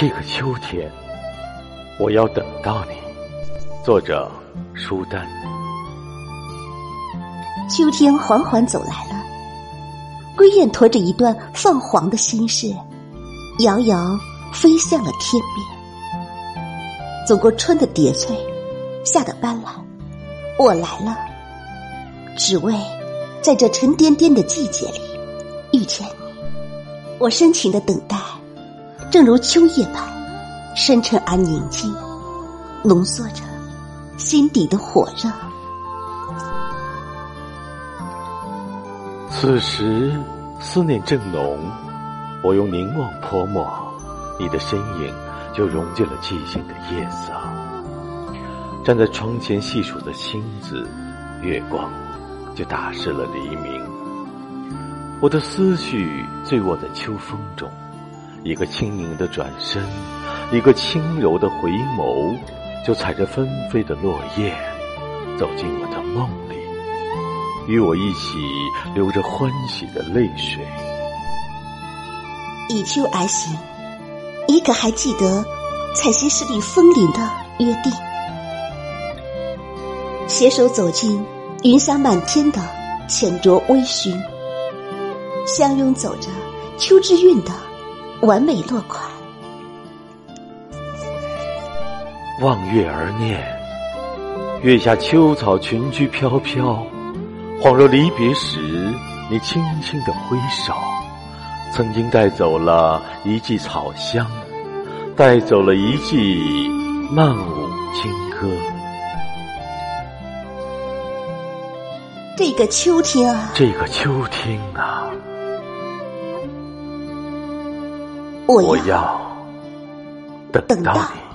这个秋天，我要等到你。作者：舒丹。秋天缓缓走来了，归雁驮着一段泛黄的心事，遥遥飞向了天边。走过春的叠翠，夏的斑斓，我来了，只为在这沉甸甸的季节里遇见你。我深情的等待。正如秋叶般深沉而宁静，浓缩着心底的火热。此时思念正浓，我用凝望泼墨，你的身影就融进了寂静的夜色。站在窗前细数的星子、月光，就打湿了黎明。我的思绪醉卧在秋风中。一个轻盈的转身，一个轻柔的回眸，就踩着纷飞的落叶，走进我的梦里，与我一起流着欢喜的泪水。以秋而行，你可还记得采撷十里枫林的约定？携手走进云霞满天的浅酌微醺，相拥走着秋之韵的。完美落款。望月而念，月下秋草群居飘飘，恍若离别时，你轻轻的挥手，曾经带走了一季草香，带走了一季曼舞轻歌。这个秋天啊，这个秋天啊。我要等到你。